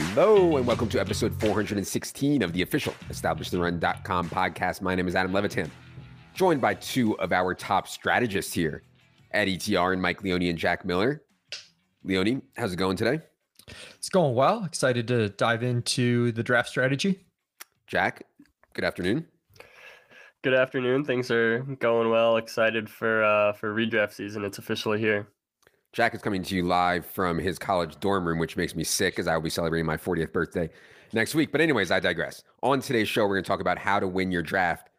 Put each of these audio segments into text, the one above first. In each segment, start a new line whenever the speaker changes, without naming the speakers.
Hello, and welcome to episode 416 of the official EstablishTheRun.com podcast. My name is Adam Levitan, joined by two of our top strategists here at ETR and Mike Leone and Jack Miller. Leone, how's it going today?
It's going well. Excited to dive into the draft strategy.
Jack, good afternoon.
Good afternoon. Things are going well. Excited for uh, for redraft season. It's officially here.
Jack is coming to you live from his college dorm room, which makes me sick as I will be celebrating my 40th birthday next week. But, anyways, I digress. On today's show, we're going to talk about how to win your draft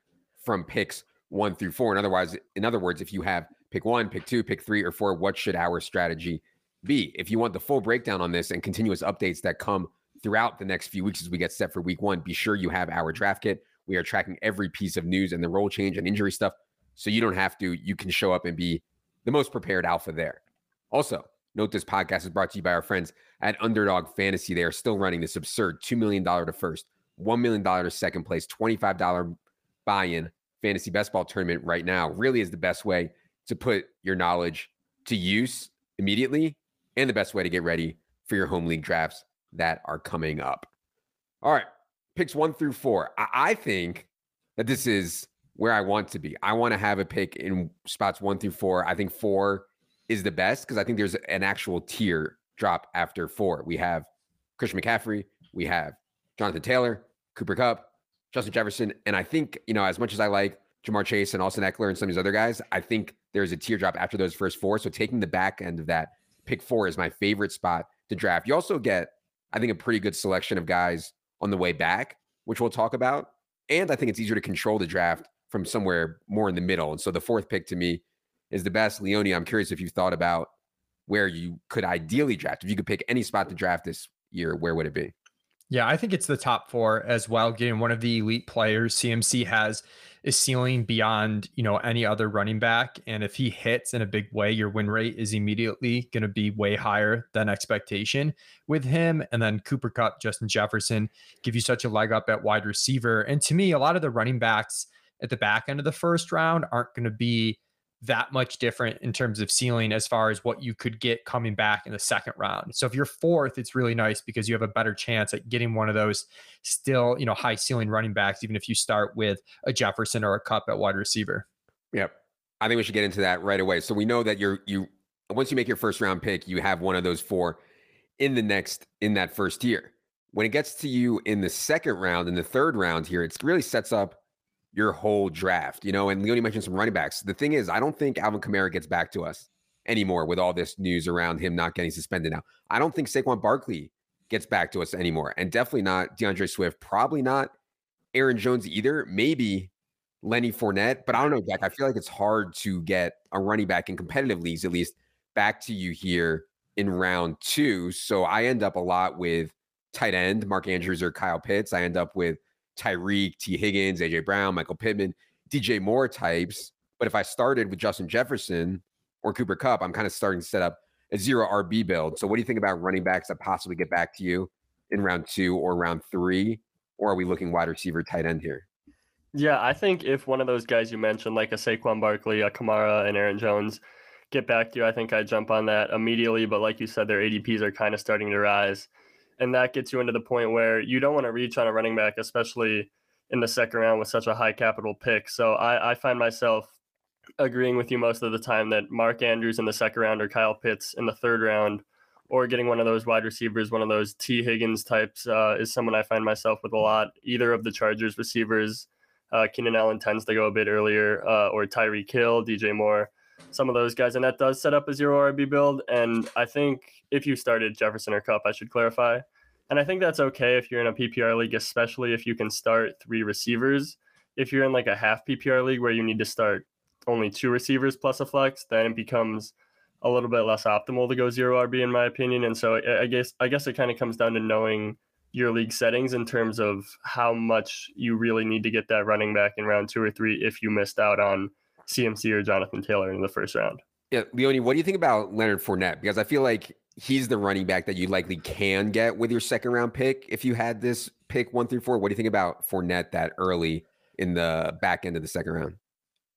from picks one through four. And otherwise, in other words, if you have pick one, pick two, pick three, or four, what should our strategy be? If you want the full breakdown on this and continuous updates that come throughout the next few weeks as we get set for week one, be sure you have our draft kit. We are tracking every piece of news and the role change and injury stuff. So you don't have to, you can show up and be the most prepared alpha there. Also, note this podcast is brought to you by our friends at Underdog Fantasy. They are still running this absurd $2 million to first, $1 million to second place, $25 buy in fantasy best ball tournament right now. Really is the best way to put your knowledge to use immediately and the best way to get ready for your home league drafts that are coming up. All right, picks one through four. I, I think that this is where I want to be. I want to have a pick in spots one through four. I think four is the best because I think there's an actual tier drop after four. We have Christian McCaffrey, we have Jonathan Taylor, Cooper Kupp, Justin Jefferson, and I think you know as much as I like Ja'Marr Chase and Austin Ekeler and some of these other guys, I think there's a tier drop after those first four. So taking the back end of that pick four is my favorite spot to draft. You also get, I think, a pretty good selection of guys on the way back, which we'll talk about. And I think it's easier to control the draft from somewhere more in the middle. And so the fourth pick to me is the best. Leone, I'm curious if you've thought about where you could ideally draft. If you could pick any spot to draft this year, where would it be?
Yeah, I think it's the top four as well. Getting one of the elite players, CMC has a ceiling beyond you know any other running back, and if he hits in a big way, your win rate is immediately going to be way higher than expectation with him. And then Cooper Kupp, Justin Jefferson give you such a leg up at wide receiver. And to me, a lot of the running backs at the back end of the first round aren't going to be that much different in terms of ceiling as far as what you could get coming back in the second round. So if you're fourth, it's really nice because you have a better chance at getting one of those still, you know, high ceiling running backs, even if you start with a Jefferson or a Kupp at wide receiver.
Yep. I think we should get into that right away. So we know that you're you once you make your first round pick, you have one of those four in the next in that first year. When it gets to you in the second round, in the third round here, it really sets up your whole draft, you know, and Leone mentioned some running backs. The thing is, I don't think Alvin Kamara gets back to us anymore with all this news around him not getting suspended now. I don't think Saquon Barkley gets back to us anymore. And definitely not D'Andre Swift, probably not Aaron Jones either. Maybe Lenny Fournette, but I don't know, Jack. I feel like it's hard to get a running back in competitive leagues, at least back to you here in round two. So I end up a lot with tight end, Mark Andrews or Kyle Pitts. I end up with Tyreek, Tee Higgins, AJ Brown, Michael Pittman, DJ Moore types. But if I started with Justin Jefferson or Cooper Kupp, I'm kind of starting to set up a zero RB build. So what do you think about running backs that possibly get back to you in round two or round three? Or are we looking wide receiver tight end here?
Yeah, I think if one of those guys you mentioned, like a Saquon Barkley, a Kamara, and Aaron Jones, get back to you, I think I jump on that immediately. But like you said, their ADPs are kind of starting to rise and that gets you into the point where you don't want to reach on a running back, especially in the second round with such a high capital pick. So I, I find myself agreeing with you most of the time that Mark Andrews in the second round or Kyle Pitts in the third round or getting one of those wide receivers, one of those Tee Higgins types, uh, is someone I find myself with a lot. Either of the Chargers receivers, uh, Keenan Allen tends to go a bit earlier, uh, or Tyreek Hill, DJ Moore some of those guys, and that does set up a zero RB build. And I think if you started Jefferson or Kupp, I should clarify. And I think that's okay if you're in a PPR league, especially if you can start three receivers. If you're in like a half PPR league where you need to start only two receivers plus a flex, then it becomes a little bit less optimal to go zero RB in my opinion. And so I guess I guess it kind of comes down to knowing your league settings in terms of how much you really need to get that running back in round two or three if you missed out on CMC or Jonathan Taylor in the first round.
Yeah, Leone, what do you think about Leonard Fournette? Because I feel like he's the running back that you likely can get with your second round pick if you had this pick one through four. What do you think about Fournette that early in the back end of the second round?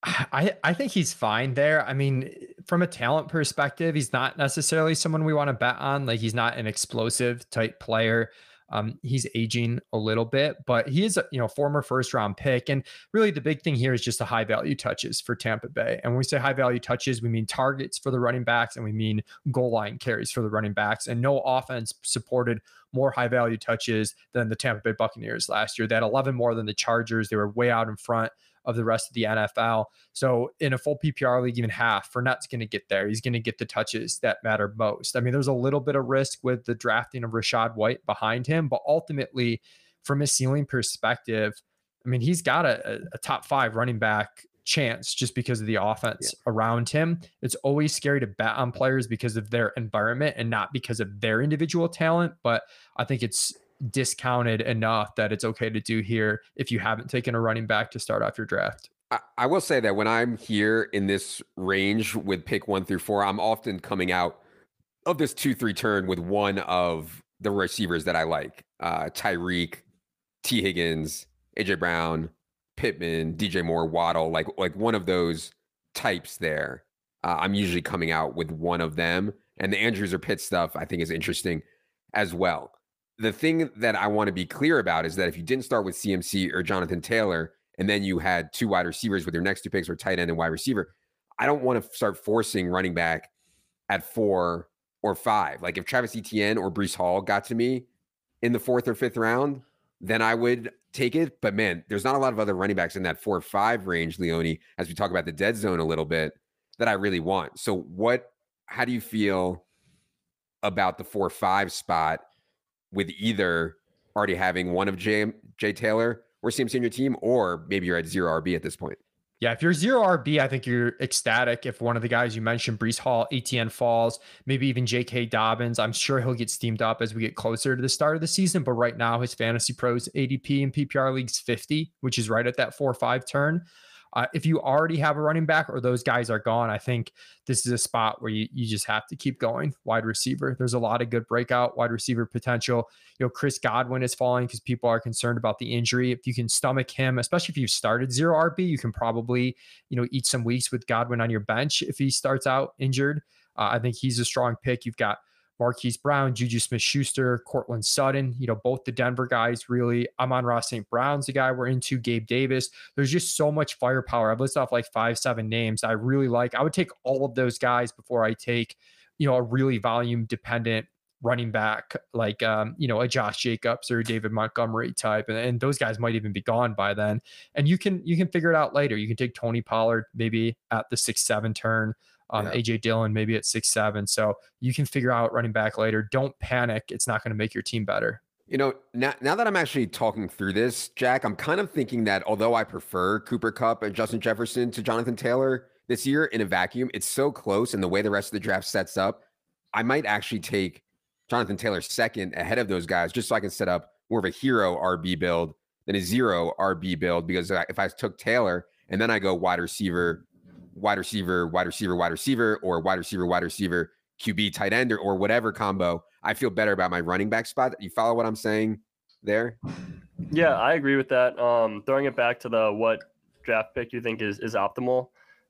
I, I think he's fine there. I mean, from a talent perspective, he's not necessarily someone we want to bet on. Like he's not an explosive type player. Um, he's aging a little bit, but he is a you know former first round pick. And really, the big thing here is just the high value touches for Tampa Bay. And when we say high value touches, we mean targets for the running backs, and we mean goal line carries for the running backs. And no offense supported more high value touches than the Tampa Bay Buccaneers last year. They had 11 more than the Chargers. They were way out in front of the rest of the NFL. So in a full PPR league, even half, Fournette's going to get there. He's going to get the touches that matter most. I mean, there's a little bit of risk with the drafting of Rachaad White behind him, but ultimately, from a ceiling perspective, I mean, he's got a, a top five running back chance just because of the offense yeah. around him. It's always scary to bet on players because of their environment and not because of their individual talent. But I think it's discounted enough that it's okay to do here if you haven't taken a running back to start off your draft.
I, will say that when I'm here in this range with pick one through four, I'm often coming out of this two three turn with one of the receivers that I like: uh, Tyreek, Tee Higgins, AJ Brown, Pittman, DJ Moore, Waddle, like like one of those types there. Uh, I'm usually coming out with one of them, and the Andrews or Pitt stuff I think is interesting as well the thing that I want to be clear about is that if you didn't start with CMC or Jonathan Taylor, and then you had two wide receivers with your next two picks or tight end and wide receiver, I don't want to start forcing running back at four or five. Like if Travis Etienne or Breece Hall got to me in the fourth or fifth round, then I would take it. But man, there's not a lot of other running backs in that four or five range, Leone, as we talk about the dead zone a little bit, that I really want. So what how do you feel about the four five spot with either already having one of Jay, Jay Taylor or CMC on your team, or maybe you're at zero RB at this point.
Yeah, if you're zero RB, I think you're ecstatic. If one of the guys you mentioned, Breece Hall, Etienne falls, maybe even J.K. Dobbins, I'm sure he'll get steamed up as we get closer to the start of the season. But right now, his fantasy pros ADP in PPR leagues 50, which is right at that four or five turn. Uh, if you already have a running back or those guys are gone, I think this is a spot where you, you just have to keep going. Wide receiver, there's a lot of good breakout wide receiver potential. You know, Chris Godwin is falling because people are concerned about the injury. If you can stomach him, especially if you've started zero RB, you can probably, you know, eat some weeks with Godwin on your bench if he starts out injured. Uh, I think he's a strong pick. You've got Marquise Brown, Juju Smith Schuster, Courtland Sutton, you know, both the Denver guys really. Amon-Ra St. Brown's the guy we're into, Gabe Davis. There's just so much firepower. I've listed off like five, seven names I really like. I would take all of those guys before I take, you know, a really volume dependent running back like um, you know a Josh Jacobs or David Montgomery type, and, and, those guys might even be gone by then. And you can you can figure it out later. You can take Tony Pollard maybe at the six seven turn. Um, yeah. AJ Dillon maybe at six seven. So you can figure out running back later. Don't panic. It's not going to make your team better.
You know, now, now that I'm actually talking through this, Jack, I'm kind of thinking that although I prefer Cooper Kupp and Justin Jefferson to Jonathan Taylor this year in a vacuum, it's so close and the way the rest of the draft sets up, I might actually take Jonathan Taylor second ahead of those guys just so I can set up more of a hero RB build than a zero RB build. Because if I took Taylor and then I go wide receiver, wide receiver, wide receiver, wide receiver, or wide receiver, wide receiver, QB, tight end, or, or whatever combo, I feel better about my running back spot. You follow what I'm saying there?
Yeah, I agree with that. Um, throwing it back to the what draft pick you think is is optimal,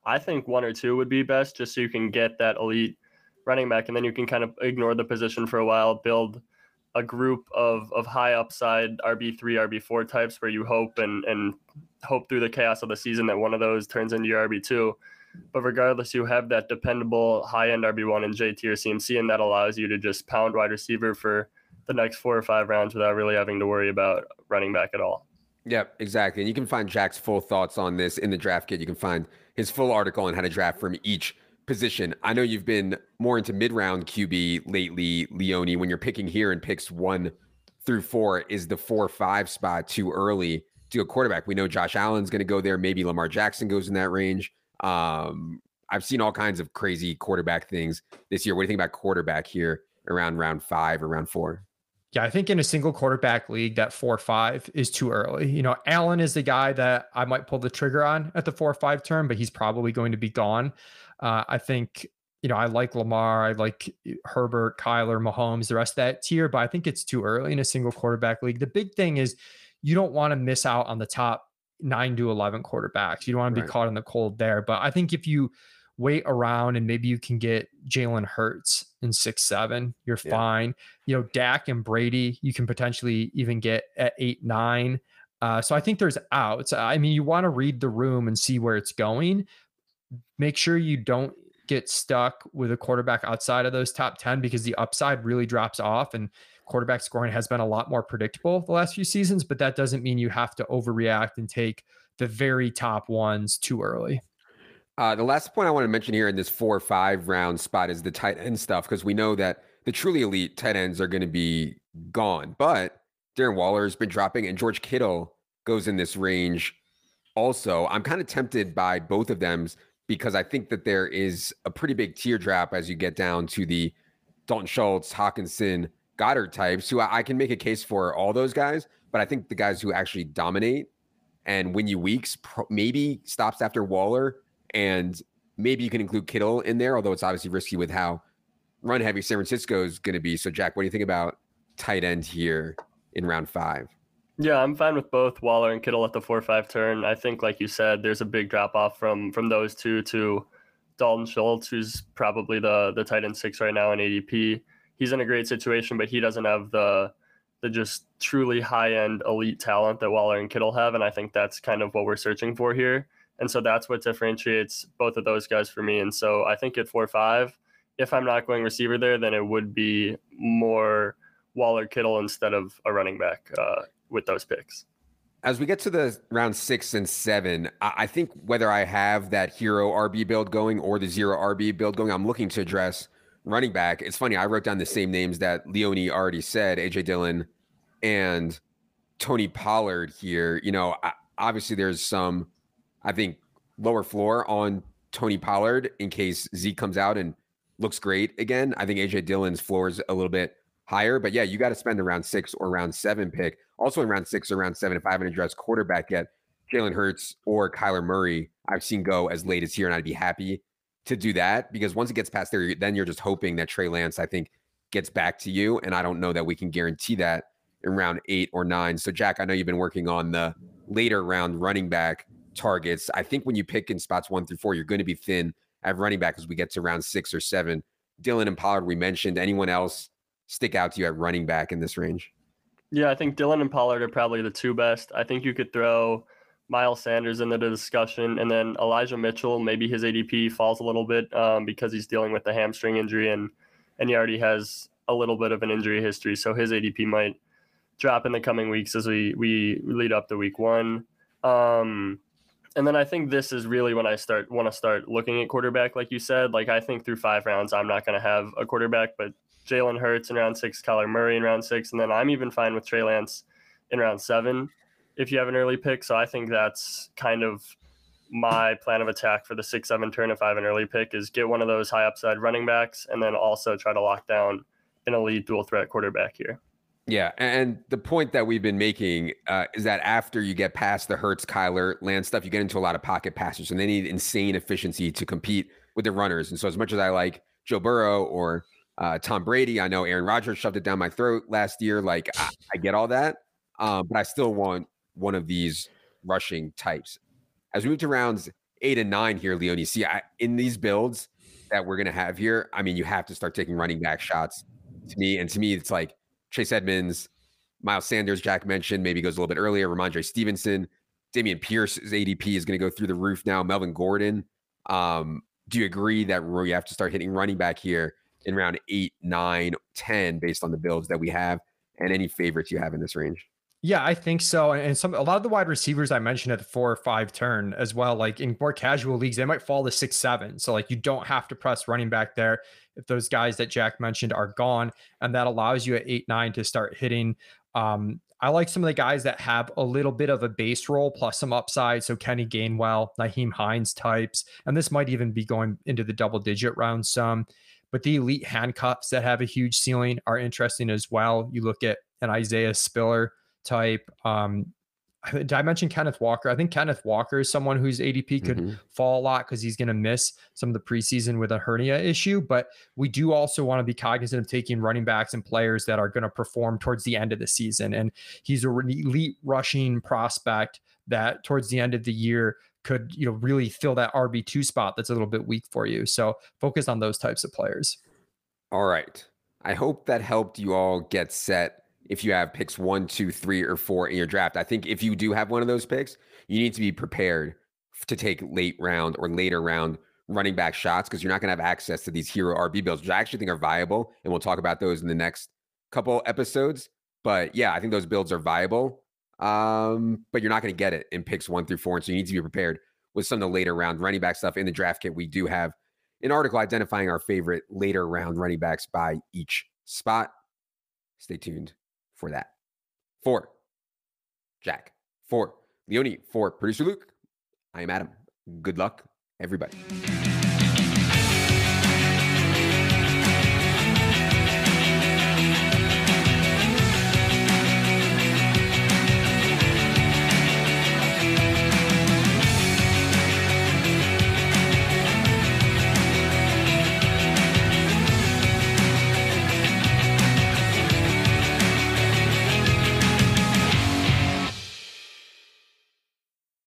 I think one or two would be best, just so you can get that elite running back, and then you can kind of ignore the position for a while, build a group of of high upside RB three, RB four types where you hope and and hope through the chaos of the season that one of those turns into your RB two. But regardless, you have that dependable high end RB1 and JT or CMC, and that allows you to just pound wide receiver for the next four or five rounds without really having to worry about running back at all.
Yep, exactly. And you can find Jack's full thoughts on this in the draft kit. You can find his full article on how to draft from each position. I know you've been more into mid round QB lately, Leone. When you're picking here in picks one through four, is the four five spot too early to go quarterback? We know Josh Allen's going to go there. Maybe Lamar Jackson goes in that range. Um, I've seen all kinds of crazy quarterback things this year. What do you think about quarterback here around round five or round four?
Yeah, I think in a single quarterback league, that four five is too early. You know, Allen is the guy that I might pull the trigger on at the four five term, but he's probably going to be gone. Uh, I think you know, I like Lamar, I like Herbert, Kyler, Mahomes, the rest of that tier, but I think it's too early in a single quarterback league. The big thing is you don't want to miss out on the top nine to 11 quarterbacks. You don't want to be right. caught in the cold there. But I think if you wait around and maybe you can get Jalen Hurts in six, seven. You're yeah. fine. You know, Dak and Brady, you can potentially even get at eight, nine. Uh, so I think there's outs. I mean, you want to read the room and see where it's going. Make sure you don't get stuck with a quarterback outside of those top 10 because the upside really drops off and quarterback scoring has been a lot more predictable the last few seasons, but that doesn't mean you have to overreact and take the very top ones too early.
Uh, the last point I want to mention here in this four or five round spot is the tight end stuff because we know that the truly elite tight ends are going to be gone. But Darren Waller has been dropping, and George Kittle goes in this range also. I'm kind of tempted by both of them because I think that there is a pretty big tier drop as you get down to the Dalton Schultz, Hockenson, Goedert types, who I, I can make a case for all those guys. But I think the guys who actually dominate and win you weeks pro- maybe stops after Waller and maybe you can include Kittle in there, although it's obviously risky with how run heavy San Francisco is going to be. So, Jack, what do you think about tight end here in round five?
Yeah, I'm fine with both Waller and Kittle at the four five turn. I think, like you said, there's a big drop off from from those two to Dalton Schultz, who's probably the the tight end six right now in ADP. He's in a great situation, but he doesn't have the the just truly high end elite talent that Waller and Kittle have, and I think that's kind of what we're searching for here. And so that's what differentiates both of those guys for me. And so I think at four five, if I'm not going receiver there, then it would be more Waller Kittle instead of a running back uh, with those picks.
As we get to the round six and seven, I think whether I have that hero RB build going or the zero RB build going, I'm looking to address running back. It's funny, I wrote down the same names that Leone already said AJ Dillon and Tony Pollard here. You know, obviously there's some I think lower floor on Tony Pollard in case Zeke comes out and looks great again. I think AJ Dillon's floor is a little bit higher, but yeah, you got to spend around six or around seven pick. Also in round six or round seven, if I haven't addressed quarterback yet, Jalen Hurts or Kyler Murray, I've seen go as late as here, and I'd be happy to do that because once it gets past there, then you're just hoping that Trey Lance, I think, gets back to you. And I don't know that we can guarantee that in round eight or nine. So, Jack, I know you've been working on the later round running back targets. I think when you pick in spots one through four, you're going to be thin at running back as we get to round six or seven. Dillon and Pollard, we mentioned. Anyone else stick out to you at running back in this range?
Yeah, I think Dillon and Pollard are probably the two best. I think you could throw Miles Sanders into the discussion, and then Elijah Mitchell. Maybe his ADP falls a little bit um, because he's dealing with the hamstring injury, and and he already has a little bit of an injury history, so his ADP might drop in the coming weeks as we we lead up to week one. Um, and then I think this is really when I start want to start looking at quarterback, like you said. Like I think through five rounds, I'm not going to have a quarterback, but Jalen Hurts in round six, Kyler Murray in round six, and then I'm even fine with Trey Lance in round seven if you have an early pick. So I think that's kind of my plan of attack for the six seven turn if I have an early pick is get one of those high upside running backs and then also try to lock down an elite dual threat quarterback here.
Yeah, and the point that we've been making uh, is that after you get past the Hurts, Kyler, Lance stuff, you get into a lot of pocket passers, and they need insane efficiency to compete with the runners. And so, as much as I like Joe Burrow or uh, Tom Brady, I know Aaron Rodgers shoved it down my throat last year. Like I, I get all that, um, but I still want one of these rushing types. As we move to rounds eight and nine here, Leone, see I, in these builds that we're gonna have here, I mean, you have to start taking running back shots. To me, and to me, it's like Chase Edmonds, Miles Sanders, Jack mentioned, maybe goes a little bit earlier. Rhamondre Stevenson, Dameon Pierce's ADP is going to go through the roof now. Melvin Gordon. Um, do you agree that you have to start hitting running back here in round eight, nine, 10, based on the builds that we have and any favorites you have in this range?
Yeah, I think so. And some a lot of the wide receivers I mentioned at the four or five turn as well, like in more casual leagues, they might fall to six, seven. So like you don't have to press running back there if those guys that Jack mentioned are gone. And that allows you at eight, nine to start hitting. Um, I like some of the guys that have a little bit of a base role plus some upside. So Kenny Gainwell, Nyheim Hines types, and this might even be going into the double digit round some. But the elite handcuffs that have a huge ceiling are interesting as well. You look at an Isaiah Spiller type. Um, did I mention Kenneth Walker? I think Kenneth Walker is someone whose ADP could mm-hmm. fall a lot because he's going to miss some of the preseason with a hernia issue. But we do also want to be cognizant of taking running backs and players that are going to perform towards the end of the season. And he's an elite rushing prospect that towards the end of the year could, you know, really fill that RB2 spot that's a little bit weak for you. So focus on those types of players.
All right. I hope that helped you all get set if you have picks one, two, three, or four in your draft. I think if you do have one of those picks, you need to be prepared to take late round or later round running back shots because you're not going to have access to these hero RB builds, which I actually think are viable. And we'll talk about those in the next couple episodes. But yeah, I think those builds are viable. Um, but you're not going to get it in picks one through four. And so you need to be prepared with some of the later round running back stuff in the draft kit. We do have an article identifying our favorite later round running backs by each spot. Stay tuned for that. For Jack, for Leone, for producer Luke, I am Adam. Good luck, everybody.